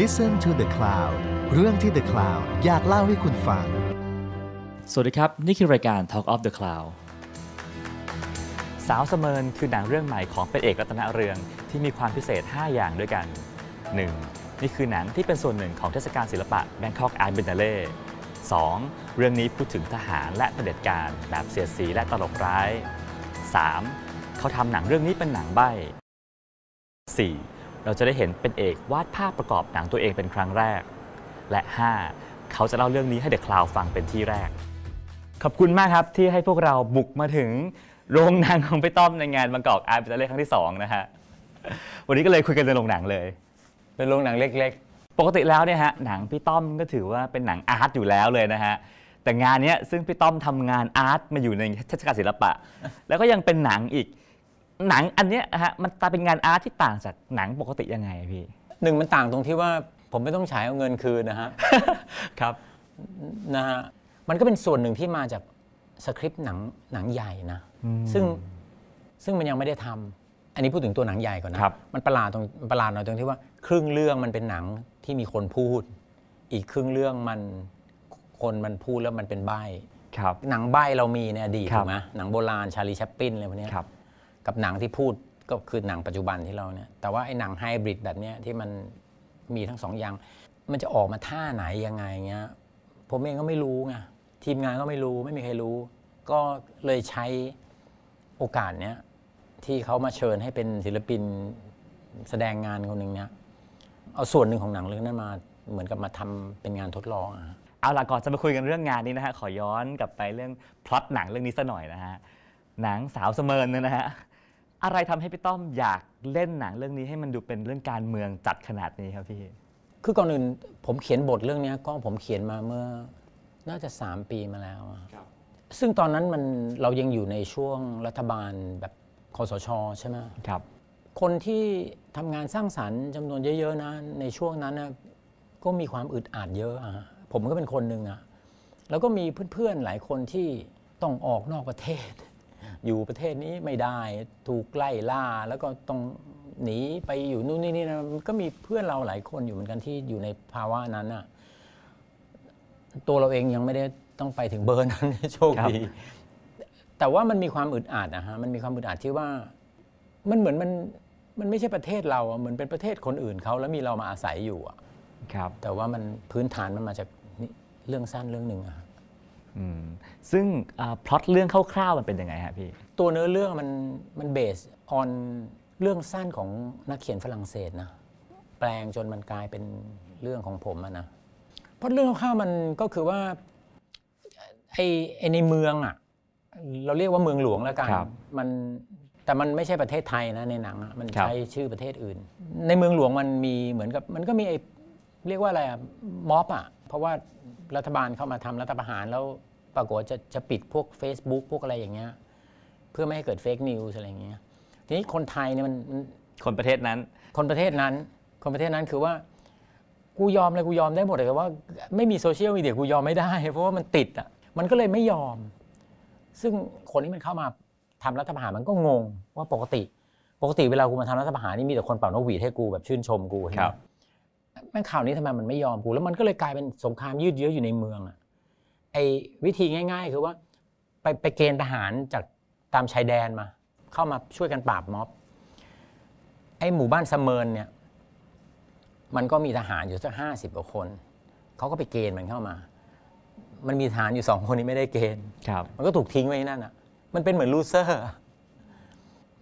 Listen to the Cloud เรื่องที่ The Cloud อยากเล่าให้คุณฟัง สวัสดีครับ นี่คือรายการ Talk of the Cloud สาวเสมินคือหนังเรื่องใหม่ของเป็นเอกรัตนเรืองที่มีความพิเศษ 5 อย่างด้วยกัน 1. นี่คือหนังที่เป็นส่วนหนึ่งของเทศกาลศิลปะ Bangkok Art Biennale 2. เรื่องนี้พูดถึงทหารและเผด็จการแบบเสียดสีและตลกร้าย 3. เขาทำหนังเรื่องนี้เป็นหนังใบ้ 4. เราจะได้เห็นเป็นเอกวาดภาพประกอบหนังตัวเองเป็นครั้งแรก และ 5. เขาจะเล่าเรื่องนี้ให้เดอะคลาวฟังเป็นที่แรก ขอบคุณมากครับที่ให้พวกเราบุกมาถึงโรงหนังของพี่ต้อมในงานบางกอกอาร์ตเล่ครั้งที่ 2 นะฮะ วันนี้ก็เลยคุยกันในโรงหนังเลย เป็นโรงหนังเล็กปกติแล้วเนี่ยฮะหนังพี่ต้อมก็ถือว่าเป็นหนังอาร์ตอยู่แล้วเลยนะฮะแต่งานเนี้ยซึ่งพี่ต้อมทำงานอาร์ตมาอยู่ในเทศกาลศิลปะ แล้วก็ยังเป็นหนังอีก หนังอันเนี้ยฮะมันตาเป็นงานอาร์ตที่ต่างจากหนังปกติยังไงพี่ๆหนึ่งมันต่างตรงที่ว่าผมไม่ต้องฉายเอาเงินคืนนะฮะ ครับนะฮะมันก็เป็นส่วนหนึ่งที่มาจากสคริปต์หนังหนังใหญ่นะ ซึ่งซึ่งมันยังไม่ได้ทำอันนี้พูดถึงตัวหนังใหญ่ก่อนนะครับมันประหลาดตรงประหลาดหน่อยตรงที่ว่า ครึ่งเรื่องมันเป็นหนังที่มีคนพูด อีกครึ่งเรื่องมันคนมันพูดแล้วมันเป็นใบครับหนังใบ้เรามีในอดีตครับถูกไหมหนังโบราณชาลีแชปปินอะไรพวกเนี้ยครับ กับหนังที่พูดก็คือหนังปัจจุบันที่เราเนี่ยแต่ว่าไอ้หนังไฮบริดแบบเนี้ยที่มันมีทั้งสองอย่าง มันจะออกมาท่าไหนยังไงเงี้ยผมเองก็ไม่รู้ไงทีมงานก็ไม่รู้ไม่มีใครรู้ ก็เลยใช้โอกาสเนี้ยที่เขามาเชิญให้เป็นศิลปินแสดงงานคนหนึ่งเนี้ยเอาส่วนหนึ่งของหนังเรื่องนั้นมาเหมือนกับมาทำเป็นงานทดลองอะเอาล่ะก่อนจะมาคุยกันเรื่องงานนี้นะฮะขอย้อนกลับไปเรื่องพล็อตหนังเรื่องนี้สัหน่อยนะฮะหนังสาวเสมินเนี่ยนะฮะ อะไรทำให้พี่ต้อมอยากเล่นหนังเรื่องนี้ให้มันดูเป็นเรื่องการเมืองจัดขนาดนี้ครับพี่ คือก่อนอื่นผมเขียนบทเรื่องเนี้ยก็ผมเขียนมาเมื่อน่าจะ 3 ปีมาแล้วอะซึ่งตอนนั้นมันเรายังอยู่ในช่วงรัฐบาลแบบคอสชใช่ไหมครับ คนที่ทำงานสร้างสรรค์จำนวนเยอะๆนะในช่วงนั้นนะก็มีความอึดอัดเยอะอะผมก็เป็นคนหนึ่งอะแล้วก็มีเพื่อนๆหลายคนที่ต้องออกนอกประเทศ อยู่ประเทศนี้ไม่ได้ถูกไล่ล่า แล้วก็ต้องหนีไปอยู่นู่นนี่นี่นะมันก็มีเพื่อนเราหลายคนอยู่เหมือนกันที่อยู่ในภาวะนั้นอะตัวเราเองยังไม่ได้ต้องไปถึงเบอร์นั้นโชคดีแต่ว่ามันมีความอึดอัดนะฮะมันมีความอึดอัดที่ว่ามันเหมือนมันมันไม่ใช่ประเทศเราอะเหมือนเป็นประเทศคนอื่นเขาแล้วมีเรามาอาศัยอยู่อะครับ แต่ว่ามันพื้นฐานมันมาจากนี่เรื่องสั้นเรื่องหนึ่งอะฮะอืม ซึ่งพล็อตเรื่องคร่าวๆมันเป็นยังไงฮะพี่ ตัวเนื้อเรื่องมันมันเบสออนเรื่องสั้นของนักเขียนฝรั่งเศสนะ แปลงจนมันกลายเป็นเรื่องของผมอะนะเพราะเรื่องคร่าวๆมันก็คือว่าไอ้ไอ้ในเมืองอะเราเรียกว่าเมืองหลวงแล้วกันครับมันแต่มันไม่ใช่ประเทศไทยนะในหนังอะมันครับใช้ชื่อประเทศอื่น ในเมืองหลวงมันมีเหมือนกับ มันก็มีไอ้เรียกว่าอะไรอะม็อบอะ เพราะว่ารัฐบาลเข้ามาทำรัฐประหารแล้วปรากฏว่าจะจะปิดพวก Facebook พวกอะไรอย่างเงี้ยเพื่อไม่ให้เกิดเฟกนิวส์อะไรอย่างเงี้ยทีนี้คนไทยเนี่ยมันมันคนประเทศนั้น คนประเทศนั้น คนประเทศนั้นคือว่ากูยอมเลยกูยอมได้หมดเลยแต่ว่า ไม่มีโซเชียลมีเดียกูยอมไม่ได้ เพราะว่ามันติดอะมันก็เลยไม่ยอม ซึ่งคนที่มันเข้ามาทำรัฐประหารมันก็งงว่าปกติ ปกติเวลากูมาทำรัฐประหารนี่มีแต่คนเป่านกหวีดให้กูแบบชื่นชมกูใช่ไหครัมบ แม่งข่าวนี้ทำไมมันไม่ยอมกู แล้วมันก็เลยกลายเป็นสงครามยืดเยื้ออยู่ในเมืองอะไอ้วิธีง่าย ๆ คือว่า ไปไปเกณฑ์ทหารจากตามชายแดนมา เข้ามาช่วยกันปราบม็อบไอ้หมู่บ้านสะเมินเนี่ย มันก็มีทหารอยู่สักห้าสิบกว่าคนเขาก็ไปเกณฑ์มันเข้ามา มันมีทหารอยู่สองคนที่ไม่ได้เกณฑ์ครับมันก็ถูกทิ้งไว้ที่นั่นอะ มันเป็นเหมือน loser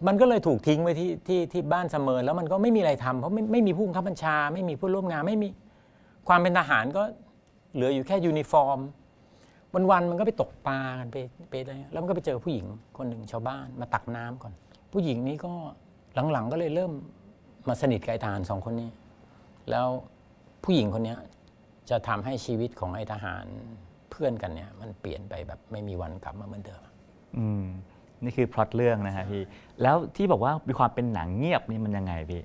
มันก็เลยถูกทิ้งไว้ที่ที่ที่บ้านสะเมินแล้วมันก็ไม่มีอะไรทำเพราะไม่ไม่มีผู้บังคับบัญชา ไม่มีผู้ร่วมงานไม่มีความเป็นทหารก็เหลืออยู่แค่ยูนิฟอร์ม วันวันมันก็ไปตกปลากันไปไปอะไรแล้วมันก็ไปเจอผู้หญิงคนหนึ่งชาวบ้านมาตักน้ำก่อน ผู้หญิงนี้ก็หลังๆก็เลยเริ่มมาสนิทกับไอ้ทหารสองคนนี้ แล้วผู้หญิงคนนี้จะทำให้ชีวิตของไอ้ทหารเพื่อนกันเนี่ย มันเปลี่ยนไปแบบไม่มีวันกลับมาเหมือนเดิมอืม นี่คือพล็อตเรื่องนะฮะพี่แล้วที่บอกว่ามีความเป็นหนังเงียบนี่มันยังไงพี่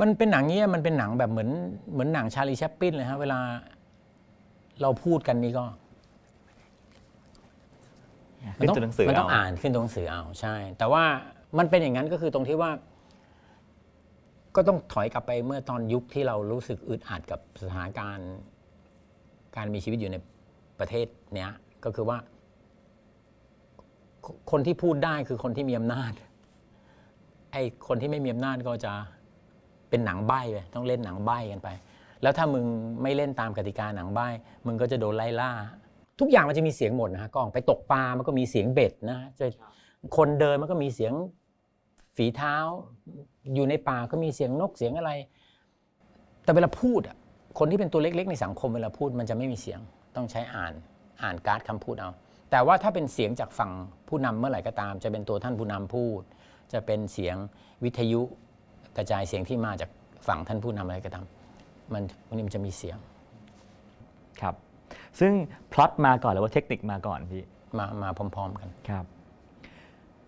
มันเป็นหนังเงี้ยมันเป็นหนังแบบเหมือนเหมือนหนังชาลีแชปปินเลยฮะเวลาเราพูดกันนี่ก็ขึ้นตัวหนังสือมันต้องเอาอ่านขึ้นตัวหนังสือเอาใช่ แต่ว่ามันเป็นอย่างนั้นก็คือตรงที่ว่า ก็ต้องถอยกลับไปเมื่อตอนยุคที่เรารู้สึกอึดอัดกับสถานการณ์ การมีชีวิตอยู่ในประเทศเนี้ย ก็คือว่า คนที่พูดได้คือคนที่มีอำนาจ ไอ้คนที่ไม่มีอำนาจก็จะเป็นหนังใบ้ไปต้องเล่นหนังใบ้กันไป แล้วถ้ามึงไม่เล่นตามกติกาหนังใบ้ มึงก็จะโดนไล่ล่า ทุกอย่างมันจะมีเสียงหมดนะฮะกล้องไปตกปลามันก็มีเสียงเบ็ดนะจะคนเดินมันก็มีเสียงฝีเท้า อยู่ในป่าก็มีเสียงนกเสียงอะไร แต่เวลาพูดอะคนที่เป็นตัวเล็กๆ ในสังคมเวลาพูดมันจะไม่มีเสียง ต้องใช้อ่านอ่านการ์ดคำพูดเอา แต่ว่าถ้าเป็นเสียงจากฝั่งผู้นำเมื่อไหร่ก็ตาม จะเป็นตัวท่านผู้นำพูด จะเป็นเสียงวิทยุกระจายเสียงที่มาจากฝั่งท่านผู้นำอะไรก็ตามมันวันนี้มันจะมีเสียงครับ ซึ่งพล็อตมาก่อนหรือว่าเทคนิคมาก่อนพี่มามาพร้อม ๆ กันครับ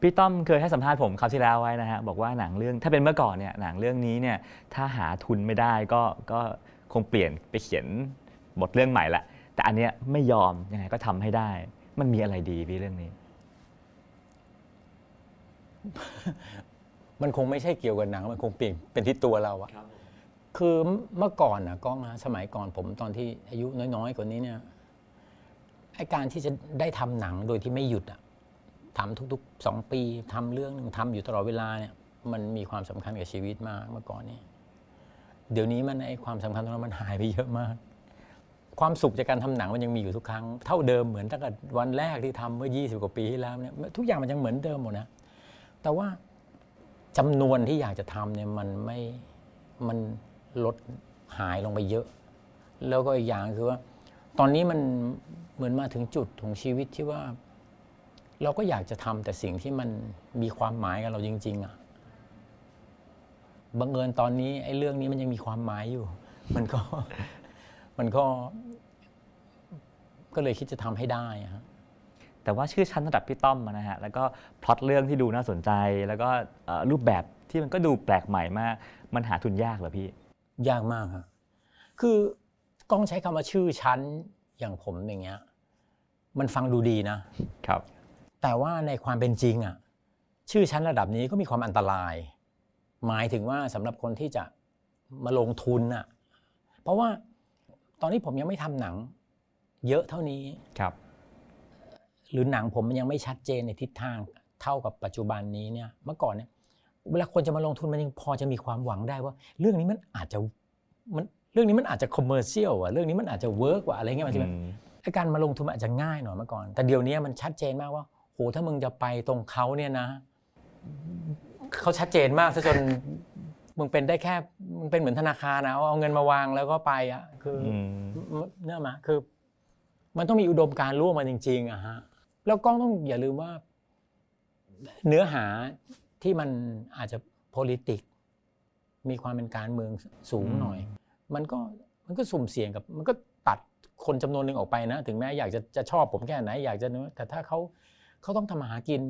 พี่ต้อมเคยให้สัมภาษณ์ผมคราวที่แล้วไว้นะฮะบอกว่าหนังเรื่องถ้าเป็นเมื่อก่อนเนี่ยหนังเรื่องนี้เนี่ยถ้าหาทุนไม่ได้ก็ก็คงเปลี่ยนไปเขียนบทเรื่องใหม่ละแต่อันเนี้ยไม่ยอมยังไงก็ทำให้ได้ มันมีอะไรดีพี่เรื่องนี้ มันคงไม่ใช่เกี่ยวกับหนัง มันคงเปลี่ยนเป็นที่ตัวเราอะคือเมื่อก่อนนะก้องนะสมัยก่อนผมตอนที่อายุน้อยๆกว่านี้เนี่ยไอการที่จะได้ทำหนังโดยที่ไม่หยุดอะทำทุกๆสองปีทำเรื่องหนึ่งทำอยู่ตลอดเวลาเนี่ย มันมีความสำคัญกับชีวิตมากเมื่อก่อนนี้เดี๋ยวนี้มันไอความสำคัญตรงนั้นมันหายไปเยอะมาก ความสุขจากการทำหนังมันยังมีอยู่ทุกครั้ง เท่าเดิมเหมือนตั้งแต่วันแรกที่ทำเมื่อ 20 กว่าปีที่แล้วเนี่ยทุกอย่างมันยังเหมือนเดิมหมดนะ แต่ว่าจำนวนที่อยากจะทำเนี่ยมันไม่มันลดหายลงไปเยอะ แล้วก็อีกอย่างคือว่า ตอนนี้มันเหมือนมาถึงจุดของชีวิตที่ว่า เราก็อยากจะทำแต่สิ่งที่มันมีความหมายกับเราจริง ๆอะบังเอิญตอนนี้ไอ้เรื่องนี้มันยังมีความหมายอยู่ มันก็ มันก็ ก็เลยคิดจะทำให้ได้อะฮะแต่ว่าชื่อชั้นระดับพี่ต้อมอะนะฮะแล้วก็พล็อตเรื่องที่ดูน่าสนใจ แล้วก็เอ่อรูปแบบที่มันก็ดูแปลกใหม่มาก มันหาทุนยากเหรอพี่ ยากมากครับคือกล้องใช้คำว่าชื่อชั้นอย่างผมอย่างเงี้ย มันฟังดูดีนะ ครับ แต่ว่าในความเป็นจริงอะชื่อชั้นระดับนี้ก็มีความอันตราย หมายถึงว่าสำหรับคนที่จะมาลงทุนอะเพราะว่า ตอนนี้ผมยังไม่ทำหนัง เยอะเท่านี้ครับ หรือหนังผมมันยังไม่ชัดเจนในทิศทางเท่ากับปัจจุบันนี้เนี่ยเมื่อก่อนเนี่ยเวลาคนจะมาลงทุนมันยังพอจะมีความหวังได้ว่า เรื่องนี้มันอาจจะมันเรื่องนี้มันอาจจะ commercial อะเรื่องนี้มันอาจจะ work ว่าอะไรเงี้ยมันจะอืมไอ้การมาลงทุนมันอาจจะง่ายหน่อยเมื่อก่อน แต่เดี๋ยวนี้มันชัดเจนมากว่าโหถ้ามึงจะไปตรงเขาเนี่ยนะเขาชัดเจนมากซะจน มึงเป็นได้แค่มึงเป็นเหมือนธนาคารนะเอาเอาเงินมาวางแล้วก็ไปอะคืออมเนื่อมาคือ มันต้องมีอุดมการณ์ร่วมมาจริงๆอะฮะแล้วกล้องต้องอย่าลืมว่า เนื้อหาที่มันอาจจะ politic มีความเป็นการเมืองสูงหน่อย มันก็มันก็สุ่มเสี่ยงกับ มันก็ตัดคนจำนวนหนึ่งออกไปนะ ถึงแม้อยากจะจะชอบผมแค่ไหน อยากจะเนื้อแต่ถ้าเขาเขาต้องทำมาหากิน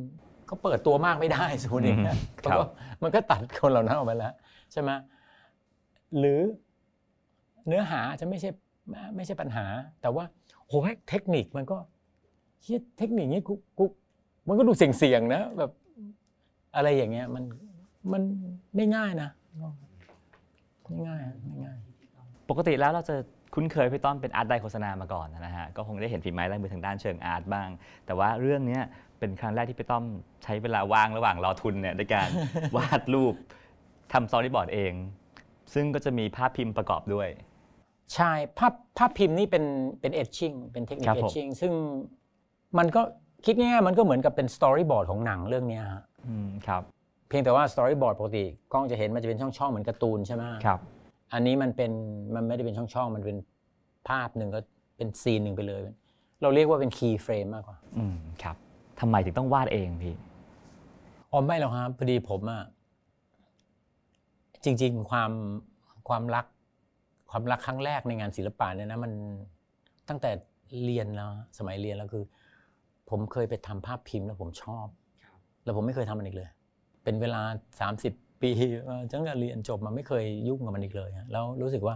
เขาเปิดตัวมากไม่ได้สมมติอย่างเงี้ยอืมเขาก็มันก็ตัดคนเหล่านั้นออกไปแล้ว ใช่ไหมหรือเนื้อหาจะไม่ใช่ไม่ใช่ปัญหา แต่ว่าโหเทคนิคมันก็เฮียเทคนิคนี้กูกูมันก็ดูเสี่ยงๆนะแบบอะไรอย่างเงี้ยมันมันไม่ง่ายนะไม่ง่ายไม่ง่าย ปกติแล้วเราจะคุ้นเคยพี่ต้อมเป็น art di โฆษณามาก่อนนะฮะก็คงได้เห็นฝีไม้ลายมือทางด้านเชิง art บ้าง แต่ว่าเรื่องนี้เป็นครั้งแรกที่พี่ต้อมใช้เวลาว่างระหว่างรอทุนเนี่ยในการวาดรูป ทำ storyboard เอง ซึ่งก็จะมีภาพพิมพ์ประกอบด้วย ใช่ภาพภาพพิมพ์นี่เป็นเป็น etching เป็นเทคนิค etching ครับเอผมซึ่งมันก็คิดง่ายๆมันก็เหมือนกับเป็น storyboard ของหนังเรื่องเนี้ยฮะอืมครับ เพียงแต่ว่า storyboard ปกติกล้องจะเห็นมันจะเป็นช่องๆเหมือนการ์ตูนใช่ไหมครับ อันนี้มันเป็นมันไม่ได้เป็นช่องๆมันเป็นภาพหนึ่งก็เป็น scene หนึ่งไปเลย เราเรียกว่าเป็น keyframe มากกว่า อืมครับทำไมถึงต้องวาดเองพี่อ๋อไม่หรอกครับพอดีผมอะ จริง ๆ ความความรัก ความรักครั้งแรกในงานศิลปะเนี่ยนะมันตั้งแต่เรียนแล้วฮะสมัยเรียนแล้วคือ ผมเคยไปทำภาพพิมพ์แล้วผมชอบ แล้วผมไม่เคยทำมันอีกเลย เป็นเวลา 30 ปีเอ่อตั้งแต่เรียนจบมาไม่เคยยุ่งกับมันอีกเลยฮะแล้วรู้สึกว่า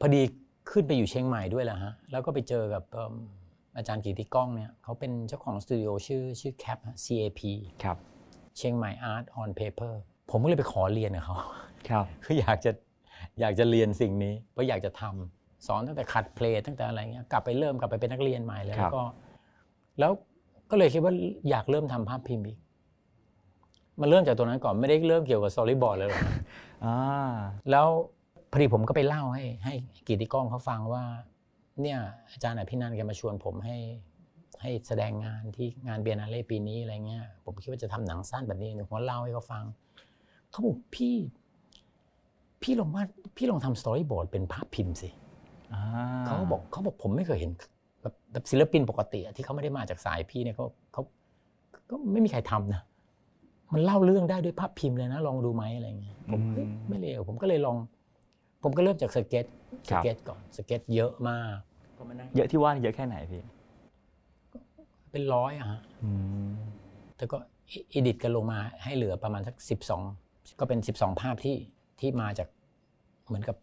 พอดีขึ้นไปอยู่เชียงใหม่ด้วยแหละฮะแล้วก็ไปเจอกับเอิ่มอาจารย์กิติก้องเนี่ยเขาเป็นเจ้าของสตูดิโอชื่อชื่อ CAP ฮะ CAP ครับเชียงใหม่ Art on Paper ผมก็เลยไปขอเรียนกับเขาครับคืออยากจะอยากจะเรียนสิ่งนี้เพราะอยากจะทำสอนตั้งแต่ขัดเพลงตั้งแต่อะไรเงี้ยกลับไปเริ่มกลับไปเป็นนักเรียนใหม่เลยครัแล้บวก็แล้วก็เลยคิดว่าอยากเริ่มทำภาพพิมพ์อีกมันเริ่มจากตัวนั้นก่อนไม่ได้เริ่มเกี่ยวกับสตอรี่บอร์ดเลยหรอกนะอ่าแล้วพอดีผมก็ไปเล่าให้ ให้กิติกล้องเขาฟังว่า เนี่ยอาจารย์อภินันท์แกมาชวนผมให้ให้แสดงงานที่งานเบียร์นาเล่ปีนี้อะไรเงี้ยผมคิดว่าจะทำหนังสั้นแบบนี้ผมก็เล่าให้เขาฟัง เขาบอกพี่ พี่ลองว่าพี่ลองทำ storyboard เป็นภาพพิมพ์สิอ่าเขาก็บอกเขาบอกผมไม่เคยเห็นแบบแบบศิลปินปกติอะที่เขาไม่ได้มาจากสายพี่เนี่ยเขาเขาก็ไม่มีใครทำนะมันเล่าเรื่องได้ด้วยภาพพิมพ์เลยนะ ลองดูไหมอะไรเงี้ยผมเฮ้ยไม่เลวผมก็เลยลอง ผมก็เริ่มจาก sketch sketch ก่อนสเก็ตเยอะมากก็มานั่งเยอะที่ว่าเยอะแค่ไหนพี่เป็นร้อยอะฮะอืมแต่ก็อีดิทกันลงมาให้เหลือประมาณสักสิบสอง ก็เป็นสิบสองภาพที่ที่มาจากเหมือนกับ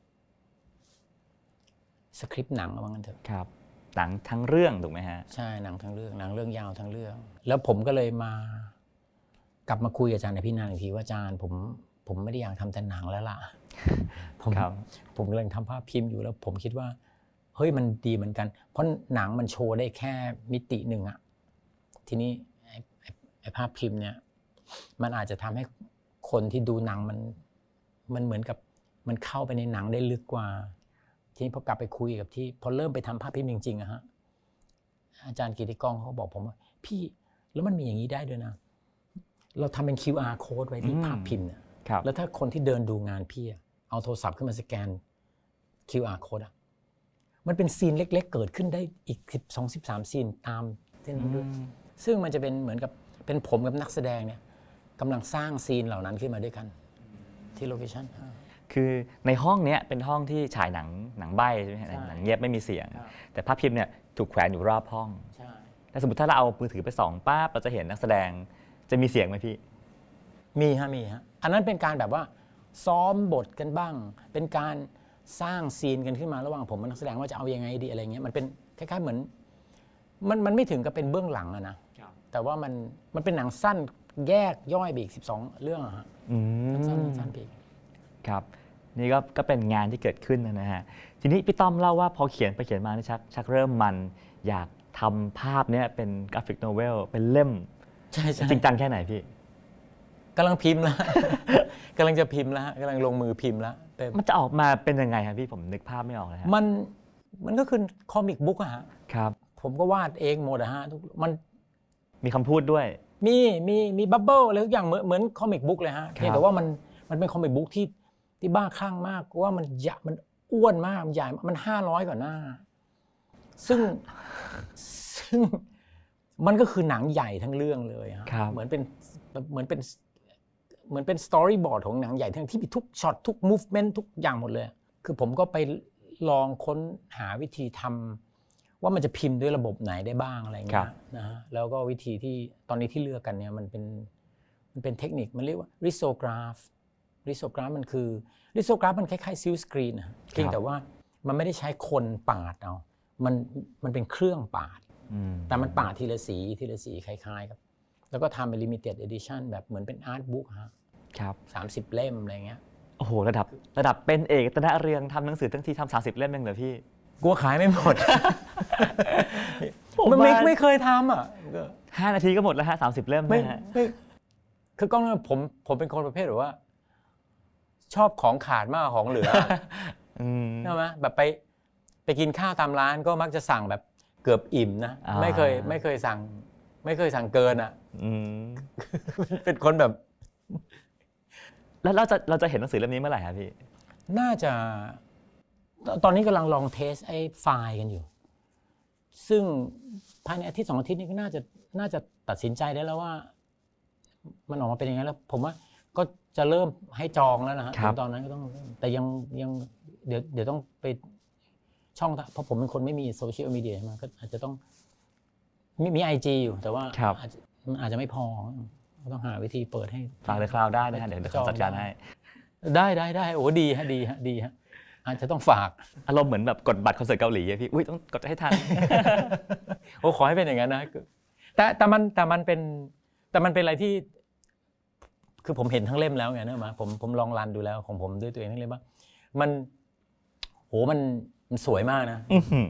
สคริปต์หนังว่างั้นเถอะครับหนังทั้งเรื่องถูกไหมฮะใช่หนังทั้งเรื่องหนังเรื่องยาวทั้งเรื่อง แล้วผมก็เลยมากลับมาคุยกับอาจารย์อภินันท์อีกทีว่าอาจารย์ผมผมไม่ได้อยากทำแต่หนังแล้วล่ะผมครับผมกำลังทำภาพพิมพ์อยู่แล้ว ผมคิดว่า เฮ้ยมันดีเหมือนกัน เพราะหนังมันโชว์ได้แค่มิติหนึ่งอะทีนี้ไอ้ไอ้ไอ้ภาพพิมพ์เนี่ย มันอาจจะทำให้ คนที่ดูหนังมัน มันเหมือนกับมันเข้าไปในหนังได้ลึกกว่า ทีนี้พอกลับไปคุยกับที่พอเริ่มไปทำภาพพิมพ์จริงๆอะฮะอาจารย์กิติกรเขาบอกผมว่า พี่แล้วมันมีอย่างนี้ได้ด้วยนะ เราทำเป็น QR code ไว้ที่อืมภาพพิมพ์เนี่ยครับแล้วถ้าคนที่เดินดูงานพี่อะเอาโทรศัพท์ขึ้นมาสแกน QR code อะมันเป็น scene เล็ก ๆ เกิดขึ้นได้อีก12 13 scene ตามเส้นนั้นด้วยซึ่งมันจะเป็นเหมือนกับเป็นผมกับนักแสดงเนี่ย กำลังสร้าง scene เหล่านั้นขึ้นมาด้วยกันที่ locationคือในห้องเนี้ยเป็นห้องที่ฉายหนังหนังใบ้ใช่ไหมฮะใช่หนังเงียบไม่มีเสียงครับแต่ภาพพิมพ์เนี่ยถูกแขวนอยู่รอบห้องใช่แต่สมมติถ้าเราเอามือถือไปส่องป้าบเราจะเห็นนักแสดงจะมีเสียงไหมพี่ มีฮะมีฮะอันนั้นเป็นการแบบว่า ซ้อมบทกันบ้าง เป็นการสร้างซีนกันขึ้นมาระหว่างผมกับนักแสดงว่าจะเอายังไงดีอะไรเงี้ยมันเป็นคล้ายๆเหมือน มันมันไม่ถึงกับเป็นเบื้องหลังอะนะแต่ว่ามันมันเป็นหนังสั้น แยกย่อยไปอีก 12 เรื่องอะฮะอืมสั้นๆสั้นๆไปอีก ครับ นี่ก็ก็เป็นงานที่เกิดขึ้นนะฮะทีนี้พี่ต้อมเล่าว่าพอเขียนไปเขียนมานี่ชักชักเริ่มมันอยากทำภาพเนี้ยเป็น graphic novel เป็นเล่มใช่ใช่จริงจังแค่ไหนพี่ กำลังพิมพ์แล้ว กำลังจะพิมพ์แล้วกำลังลงมือพิมพ์แล้วแต่มันจะออกมาเป็นยังไงครับพี่ผมนึกภาพไม่ออกเลยฮะมันมันก็คือ comic book อะฮะครับ ผมก็วาดเองหมดอะฮะทุกมันมีคำพูดด้วย มีมีมี bubble อะไรทุกอย่างเหมือนเหมือน comic book เลยฮะครับเพียงแต่ว่ามันมันเป็น comic book ที่ที่บ้าคลั่งมากว่ามันใหญ่มันอ้วนมากมันใหญ่มากมันห้าร้อยกว่าหน้า ซึ่งซึ่งมันก็คือหนังใหญ่ทั้งเรื่องเลยฮะครับเหมือนเป็นเหมือนเป็นเหมือนเป็น storyboard ของหนังใหญ่ทั้งที่มีทุกช็อตทุก movement ทุกอย่างหมดเลย คือผมก็ไปลองค้นหาวิธีทำ ว่ามันจะพิมพ์ด้วยระบบไหนได้บ้างอะไรเงี้ยครับนะฮะแล้วก็วิธีที่ตอนนี้ที่เลือกกันเนี่ยมันเป็นมันเป็นเทคนิคมันเรียกว่า risograph risograph มันคือ risograph มันคล้ายๆซิลสกรีนนะเพียงแต่ว่ามันไม่ได้ใช้คนปาดเอา มันมันเป็นเครื่องปาดอืมแต่มันปาดทีละสีทีละสีคล้ายๆครับ แล้วก็ทำเป็น limited edition แบบเหมือนเป็นอาร์ตบุ๊กฮะครับสามสิบเล่มอะไรเงี้ยโอ้โห ระดับระดับเป็นเอกตนะเรืองทำหนังสือทั้งทีทำสามสิบเล่มเองเหรอพี่ กลัวขายไม่หมดผ มมันไม่ว่าไม่เคยทำอะก็ห้านาทีก็หมดแล้วฮะสามสิบเล่มไม่นะฮะไม่คือกล้องเนี่ยผมผมเป็นคนประเภทแบบว่า ชอบของขาดมากกว่าของเหลืออืมใช่ไหมแบบไปไปกินข้าวตามร้านก็มักจะสั่งแบบเกือบอิ่มนะอ่าไม่เคยไม่เคยสั่ง ไม่เคยสั่งเกินอะอืมเป็นคนแบบ แล้วเราจะเราจะเห็นหนังสือเล่มนี้เมื่อไหร่ครับพี่ น่าจะ ตอนนี้กำลังลองเทสไอ้ไฟล์กันอยู่ ซึ่งภายในอาทิตย์สองอาทิตย์นี้ก็น่าจะน่าจะตัดสินใจได้แล้วว่า มันออกมาเป็นยังไงแล้ว ผมว่าก็จะเริ่มให้จองแล้วนะฮะครับ ตอนนั้นก็ต้องแต่ยังยังเดี๋ยวเดี๋ยวต้องไปช่องทางเพราะผมเป็นคนไม่มีโซเชียลมีเดียใช่ไหมก็อาจจะต้องมีมีไอจีอยู่แต่ว่าครับ อาจจะมันอาจจะไม่พอก็ต้องหาวิธีเปิดให้ ฝากเลยคราวได้นะฮะเดี๋ยวเดี๋ยวเขาจัดการให้ ได้ได้ได้โอ้ดีฮะดีฮะดีฮะ อาจจะต้องฝากอารมณ์เหมือนแบบกดบัตรคอนเสิร์ตเกาหลีอะพี่อุ้ยต้องกดให้ทันโอ้ขอให้เป็นอย่างนั้นนะแต่แต่มันแต่มันเป็นแต่มันเป็นอะไรที่ คือผมเห็นทั้งเล่มแล้วไงเนอะมาผมผมลองรันดูแล้วของผมด้วยตัวเองทั้งเล่มว่ามันโหมันมันสวยมากนะอื้อหือ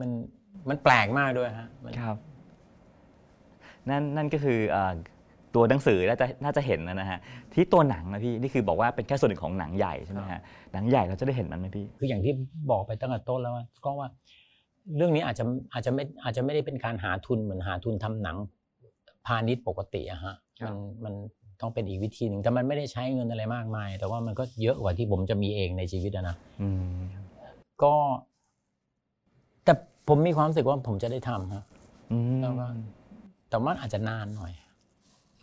มันมันแปลกมากด้วยฮะมันครับ นั่นนั่นก็คือเอ่อ ตัวหนังสือน่าจะน่าจะเห็นนะฮะที่ตัวหนังนะพี่นี่คือบอกว่าเป็นแค่ส่วนหนึ่งของหนังใหญ่ใช่ไหมฮะหนังใหญ่เราจะได้เห็นมันไหมพี่ คืออย่างที่บอกไปตั้งแต่ต้นแล้วว่าก็ว่า เรื่องนี้อาจจะอาจจะไม่อาจจะไม่ได้เป็นการหาทุนเหมือนหาทุนทำหนังพาณิชย์ปกติอะฮะครับมันมันต้องเป็นอีกวิธีหนึ่งแต่มันไม่ได้ใช้เงินอะไรมากมาย แต่ว่ามันก็เยอะกว่าที่ผมจะมีเองในชีวิตอะนะอืมก็ แต่ผมมีความรู้สึกว่าผมจะได้ทำฮะอืมแล้วก็แต่ว่าอาจจะนานหน่อย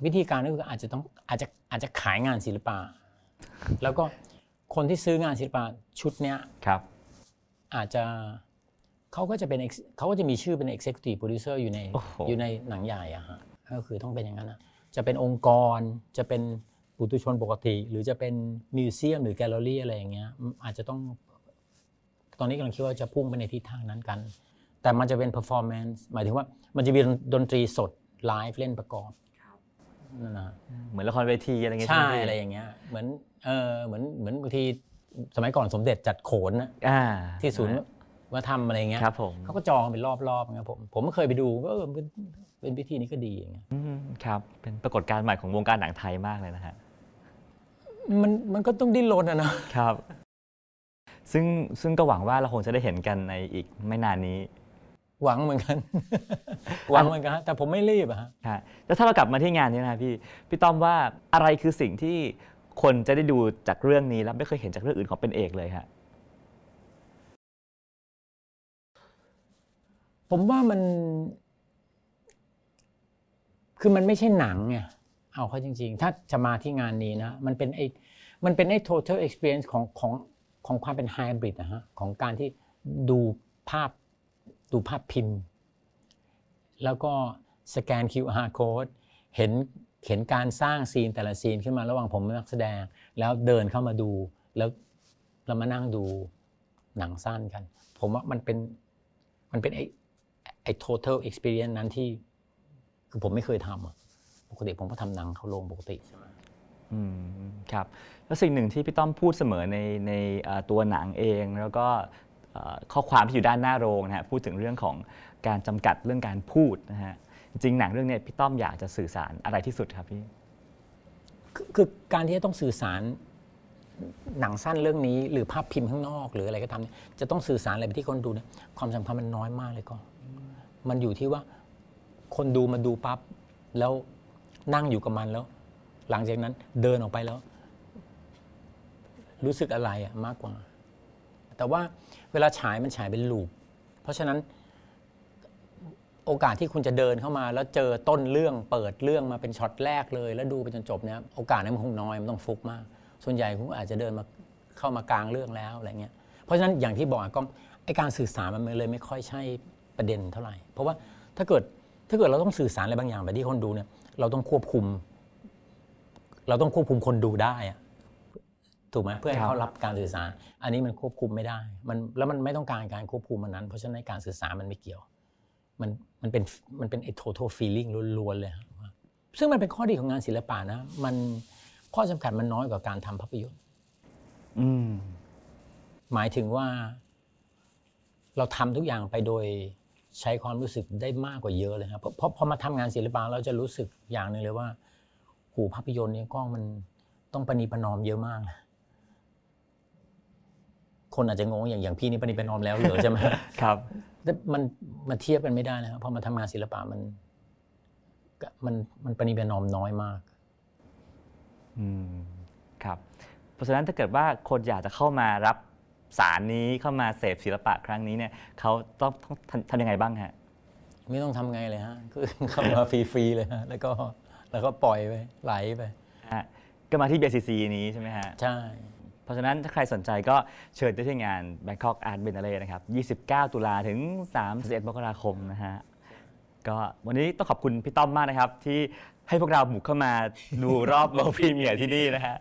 วิธีการก็คืออาจจะต้องอาจจะอาจจะขายงานศิลปะ แล้วก็คนที่ซื้องานศิลปะชุดเนี้ยครับ อาจจะเขาก็จะเป็น ex- เขาก็จะมีชื่อเป็น executive producer อยู่ในโอ้โหอยู่ในหนังใหญ่อะฮะก็คือต้องเป็นอย่างนั้นนะจะเป็นองค์กรจะเป็นปุถุชนปกติ หรือจะเป็นมิวเซียมหรือแกลเลอรี่อะไรอย่างเงี้ยอืมอาจจะต้อง ตอนนี้กำลังคิดว่าจะพุ่งไปในทิศทางนั้นกัน แต่มันจะเป็น performance หมายถึงว่ามันจะมีดนตรีสดไลฟ์เล่นประกอบ นั่นนะเหมือนละครเวทีอะไรเงี้ยใช่หมพี่อะไรอย่างเงี้ยเหมือนเออเหมือนเหมือนบางทีสมัยก่อนสมเด็จจัดโขนนะอ่าที่ศูนย์วัฒนธรรมอะไรเงี้ยครับผมเขาก็จองเป็นรอบๆครับผมผมไม่เคยไปดูก็เออเป็นเป็นพิธีนี้ก็ดีอย่างเงี้ยอืมครับเป็นปรากฏการณ์ใหม่ของวงการหนังไทยมากเลยนะฮะมันมันก็ต้องดิ้นรนอะนะครับ ซึ่งซึ่งก็หวังว่าเราคงจะได้เห็นกันในอีกไม่นานนี้ หวังเหมือนกันหวังเหมือนกันฮะแต่ผมไม่รีบอะฮะฮะแล้วถ้าเรากลับมาที่งานนี้นะครับพี่พี่ต้อมว่าอะไรคือสิ่งที่คนจะได้ดูจากเรื่องนี้แล้วไม่เคยเห็นจากเรื่องอื่นของเป็นเอกเลยฮะผมว่ามัน คือมันไม่ใช่หนังไงเอาเข้าจริง ๆ ถ้าจะมาที่งานนี้นะ มันเป็นไอมันเป็นไอ total experience ของของของความเป็นไฮบริดนะฮะของการที่ดูภาพ ดูภาพพิมพ์ แล้วก็สแกน QR code เห็นเห็นการสร้างซีนแต่ละซีนขึ้นมาระหว่างผมนักแสดง แล้วเดินเข้ามาดู แล้วเรามานั่งดูหนังสั้นกัน ผมว่ามันเป็นมันเป็นไอไอ total experience นั้นที่ คือผมไม่เคยทำอะปกติผมก็ทำหนังเข้าโรงปกติใช่ไหมอืมครับแล้วสิ่งหนึ่งที่พี่ต้อมพูดเสมอในในตัวหนังเอง แล้วก็ ข้อความที่อยู่ด้านหน้าโรงนะฮะพูดถึงเรื่องของการจำกัดเรื่องการพูดนะฮะจริงหนังเรื่องนี้พี่ต้อมอยากจะสื่อสารอะไรที่สุดครับพี่คือการที่จะต้องสื่อสารหนังสั้นเรื่องนี้ หรือภาพพิมพ์ข้างนอก หรืออะไรก็ตามเนี่ยจะต้องสื่อสารอะไรไปที่คนดูเนี่ยความสำคัญมันน้อยมากเลยก็มันอยู่ที่ว่าคนดูมาดูปั๊บแล้วนั่งอยู่กับมันแล้ว หลังจากนั้นเดินออกไปแล้ว รู้สึกอะไรอะมากกว่า แต่ว่า เวลาฉายมันฉายเป็นลูป เพราะฉะนั้นโอกาสที่คุณจะเดินเข้ามา แล้วเจอต้นเรื่องเปิดเรื่องมาเป็นช็อตแรกเลย แล้วดูไปจนจบเนี่ยโอกาสนั้นมันคงน้อยมันต้องฟุกมาก ส่วนใหญ่คุณอาจจะเดินมาเข้ามากลางเรื่องแล้วอะไรเงี้ยเพราะฉะนั้นอย่างที่บอกก็ไอการสื่อสารมันเลยไม่ค่อยใช่ประเด็นเท่าไหร่ เพราะว่าถ้าเกิดถ้าเกิดเราต้องสื่อสารอะไรบางอย่างไปที่คนดูเนี่ยเราต้องควบคุม เราต้องควบคุมคนดูได้อะ ถูกไหมเพื่อให้ครับเขารับการสื่อสาร อันนี้มันควบคุมไม่ได้ มันแล้วมันไม่ต้องการการควบคุมมันนั้น เพราะฉะนั้นการสื่อสารมันไม่เกี่ยว มันมันเป็นมันเป็นไอ้ total feeling ล้วนๆเลยครับซึ่งมันเป็นข้อดีของงานศิลปะนะ มันข้อจำกัดมันน้อยกว่าการทำภาพยนตร์อืมหมายถึงว่า เราทำทุกอย่างไปโดยใช้ความรู้สึกได้มากกว่าเยอะเลยครับเพราะเพราะพอมาทำงานศิลปะเราจะรู้สึกอย่างหนึ่งเลยว่าหูภาพยนตร์เนี่ยกล้องมันต้องประนีประนอมเยอะมากนะ คนอาจจะงงอย่างอย่างพี่นี่ประนีประนอมแล้วเหรอใช่ไหมครับแต่มันมันเทียบกันไม่ได้นะครับพอมาทำงานศิลปะมันก็มันมันประนีประนอมน้อยมาก อืมครับ เพราะฉะนั้นถ้าเกิดว่าคนอยากจะเข้ามารับสารนี้เข้ามาเสพศิลปะครั้งนี้เนี่ยเขาต้องต้องทำทำยังไงบ้างฮะไม่ต้องทำไงเลยฮะคือเข้ามาฟรีๆเลยฮะแล้วก็แล้วก็ปล่อยไปไหลไปฮะก็มาที่ BCC นี้ใช่ไหมฮะใช่ เพราะฉะนั้นถ้าใครสนใจก็เชิญได้ที่งาน Bangkok Art Biennale นะครับ 29 ตุลาถึง 31 มกราคมนะฮะ ก็วันนี้ต้องขอบคุณพี่ต้อมมากนะครับ ที่ให้พวกเราบุกเข้ามาดูรอบโลพรีเมียร์ที่นี่นะฮะ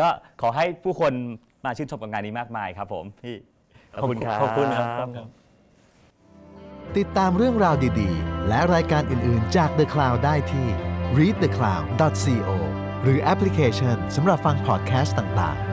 ก็ขอให้ผู้คนมาชื่นชมกับงานนี้มากมายครับผมพี่ ขอบคุณครับ ขอบคุณครับ ติดตามเรื่องราวดีๆ และรายการอื่นๆจาก The Cloud ได้ที่ readthecloud.co หรือแอปพลิเคชันสำหรับฟังพอดแคสต์ต่างๆ